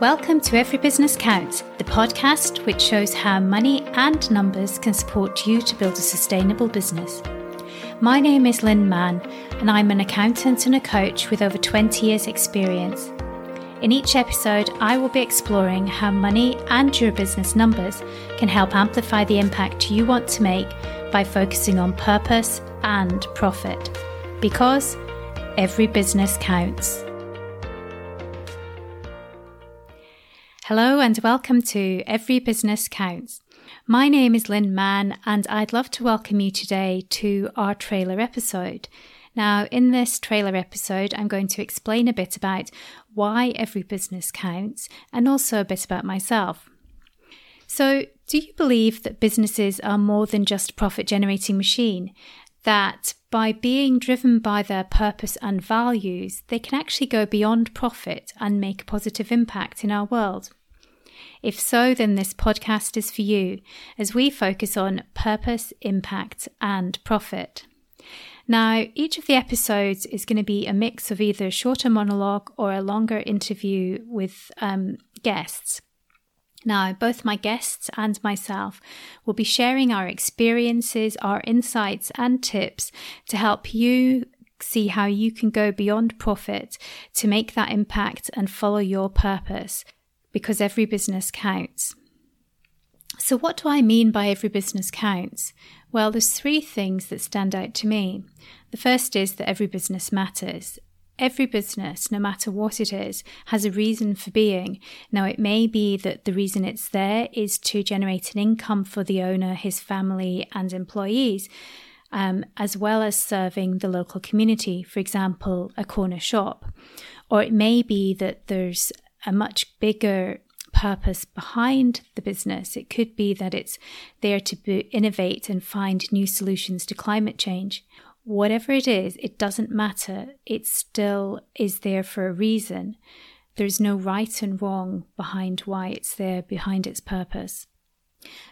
Welcome to Every Business Counts, the podcast which shows how money and numbers can support you to build a sustainable business. My name is Lynn Mann, and I'm an accountant and a coach with over 20 years' experience. In each episode, I will be exploring how money and your business numbers can help amplify the impact you want to make by focusing on purpose and profit. Because every business counts. Hello and welcome to Every Business Counts. My name is Lynn Mann and I'd love to welcome you today to our trailer episode. Now, in this trailer episode, I'm going to explain a bit about why every business counts and also a bit about myself. So, do you believe that businesses are more than just a profit generating machine? That by being driven by their purpose and values, they can actually go beyond profit and make a positive impact in our world? If so, then this podcast is for you as we focus on purpose, impact, and profit. Now, each of the episodes is going to be a mix of either a shorter monologue or a longer interview with um, guests. Now, both my guests and myself will be sharing our experiences, our insights, and tips to help you see how you can go beyond profit to make that impact and follow your purpose because every business counts. So, what do I mean by every business counts? Well, there's three things that stand out to me. The first is that every business matters. Every business, no matter what it is, has a reason for being. Now, it may be that the reason it's there is to generate an income for the owner, his family, and employees, um, as well as serving the local community, for example, a corner shop. Or it may be that there's a much bigger purpose behind the business. It could be that it's there to be, innovate and find new solutions to climate change. Whatever it is, it doesn't matter. It still is there for a reason. There's no right and wrong behind why it's there, behind its purpose.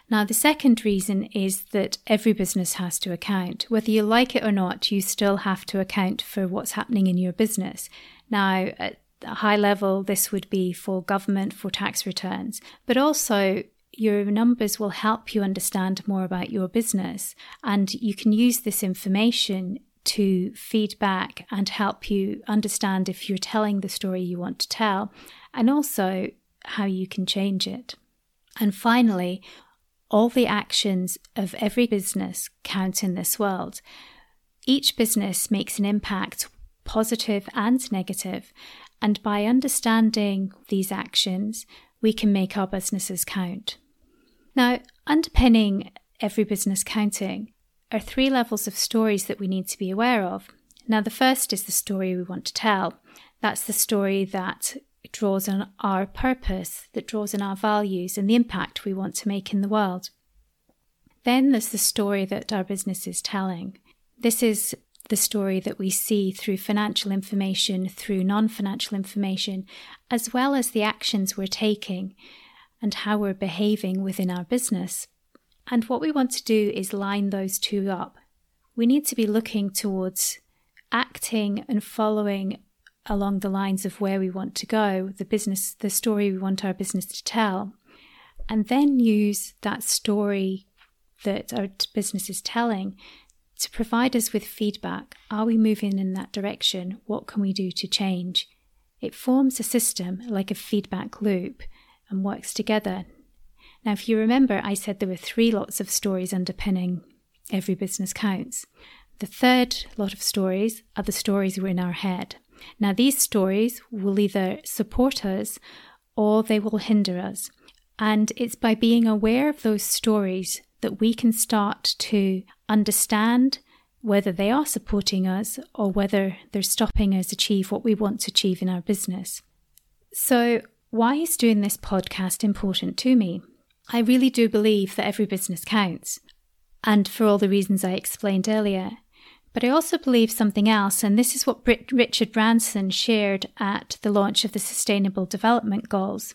Now, the second reason is that every business has to account. Whether you like it or not, you still have to account for what's happening in your business. Now, uh, a high level, this would be for government, for tax returns, but also your numbers will help you understand more about your business. And you can use this information to feedback and help you understand if you're telling the story you want to tell, and also how you can change it. And finally, all the actions of every business count in this world. Each business makes an impact, positive and negative, and by understanding these actions, we can make our businesses count. Now, underpinning every business counting are three levels of stories that we need to be aware of. Now, the first is the story we want to tell. That's the story that draws on our purpose, that draws on our values and the impact we want to make in the world. Then there's the story that our business is telling. This is the story that we see through financial information, through non financial information, as well as the actions we're taking and how we're behaving within our business. And what we want to do is line those two up. We need to be looking towards acting and following along the lines of where we want to go, the business, the story we want our business to tell, and then use that story that our business is telling to provide us with feedback. Are we moving in that direction? What can we do to change? It forms a system like a feedback loop and works together. Now, if you remember, I said there were three lots of stories underpinning every business counts. The third lot of stories are the stories we're in our head. Now, these stories will either support us or they will hinder us. And it's by being aware of those stories that we can start to understand whether they are supporting us or whether they're stopping us achieve what we want to achieve in our business. So, why is doing this podcast important to me? I really do believe that every business counts, and for all the reasons I explained earlier. But I also believe something else, and this is what Richard Branson shared at the launch of the Sustainable Development Goals.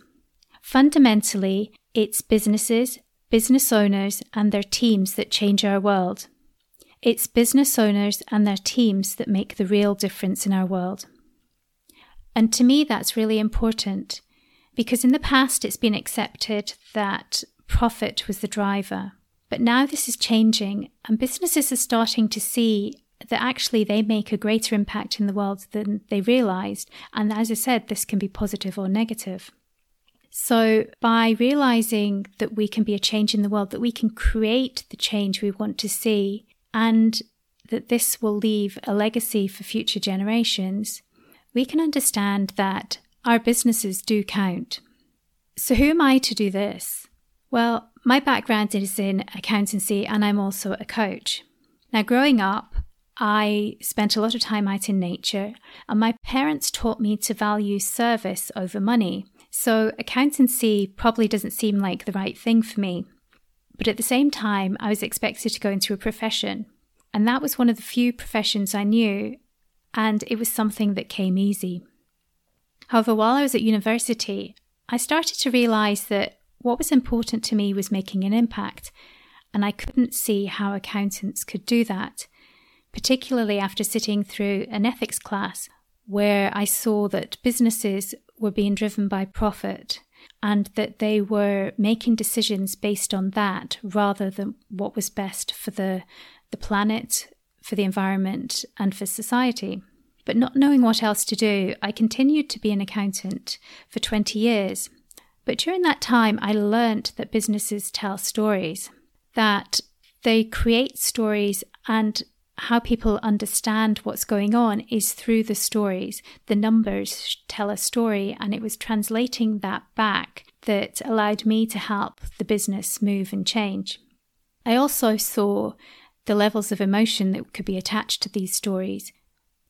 Fundamentally, it's businesses business owners and their teams that change our world. It's business owners and their teams that make the real difference in our world. And to me, that's really important Because in the past, it's been accepted that profit was the driver. But now this is changing, and businesses are starting to see that actually they make a greater impact in the world than they realized. And as I said, this can be positive or negative. So, by realizing that we can be a change in the world, that we can create the change we want to see, and that this will leave a legacy for future generations, we can understand that our businesses do count. So, who am I to do this? Well, my background is in accountancy and I'm also a coach. Now, growing up, I spent a lot of time out in nature, and my parents taught me to value service over money. So, accountancy probably doesn't seem like the right thing for me. But at the same time, I was expected to go into a profession. And that was one of the few professions I knew, and it was something that came easy. However, while I was at university, I started to realize that what was important to me was making an impact, and I couldn't see how accountants could do that, particularly after sitting through an ethics class where I saw that businesses were being driven by profit and that they were making decisions based on that rather than what was best for the, the planet, for the environment, and for society. But not knowing what else to do, I continued to be an accountant for 20 years. But during that time, I learnt that businesses tell stories, that they create stories and how people understand what's going on is through the stories. The numbers tell a story, and it was translating that back that allowed me to help the business move and change. I also saw the levels of emotion that could be attached to these stories.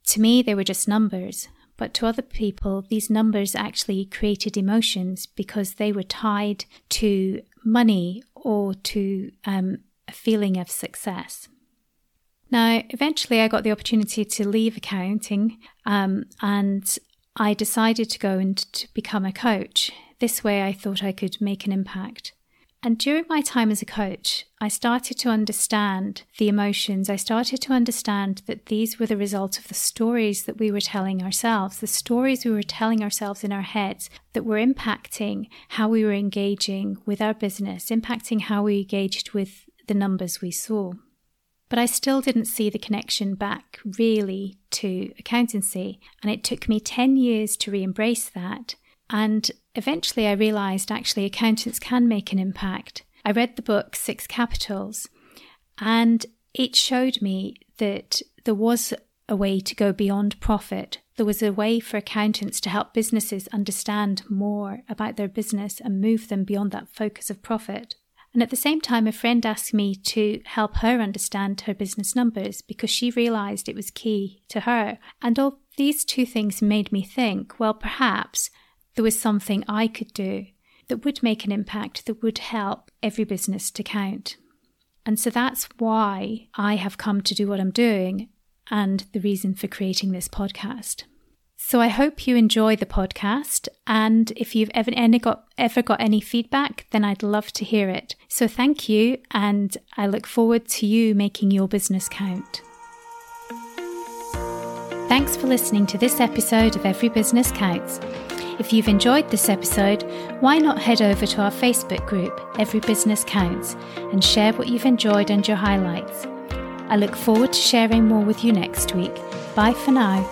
To me, they were just numbers, but to other people, these numbers actually created emotions because they were tied to money or to um, a feeling of success. Now, eventually, I got the opportunity to leave accounting um, and I decided to go and to become a coach. This way, I thought I could make an impact. And during my time as a coach, I started to understand the emotions. I started to understand that these were the result of the stories that we were telling ourselves, the stories we were telling ourselves in our heads that were impacting how we were engaging with our business, impacting how we engaged with the numbers we saw. But I still didn't see the connection back really to accountancy. And it took me 10 years to re embrace that. And eventually I realized actually accountants can make an impact. I read the book Six Capitals, and it showed me that there was a way to go beyond profit. There was a way for accountants to help businesses understand more about their business and move them beyond that focus of profit. And at the same time, a friend asked me to help her understand her business numbers because she realized it was key to her. And all these two things made me think, well, perhaps there was something I could do that would make an impact that would help every business to count. And so that's why I have come to do what I'm doing and the reason for creating this podcast. So I hope you enjoy the podcast. And if you've ever, got, ever got any feedback, then I'd love to hear it. So thank you. And I look forward to you making your business count. Thanks for listening to this episode of Every Business Counts. If you've enjoyed this episode, why not head over to our Facebook group, Every Business Counts, and share what you've enjoyed and your highlights. I look forward to sharing more with you next week. Bye for now.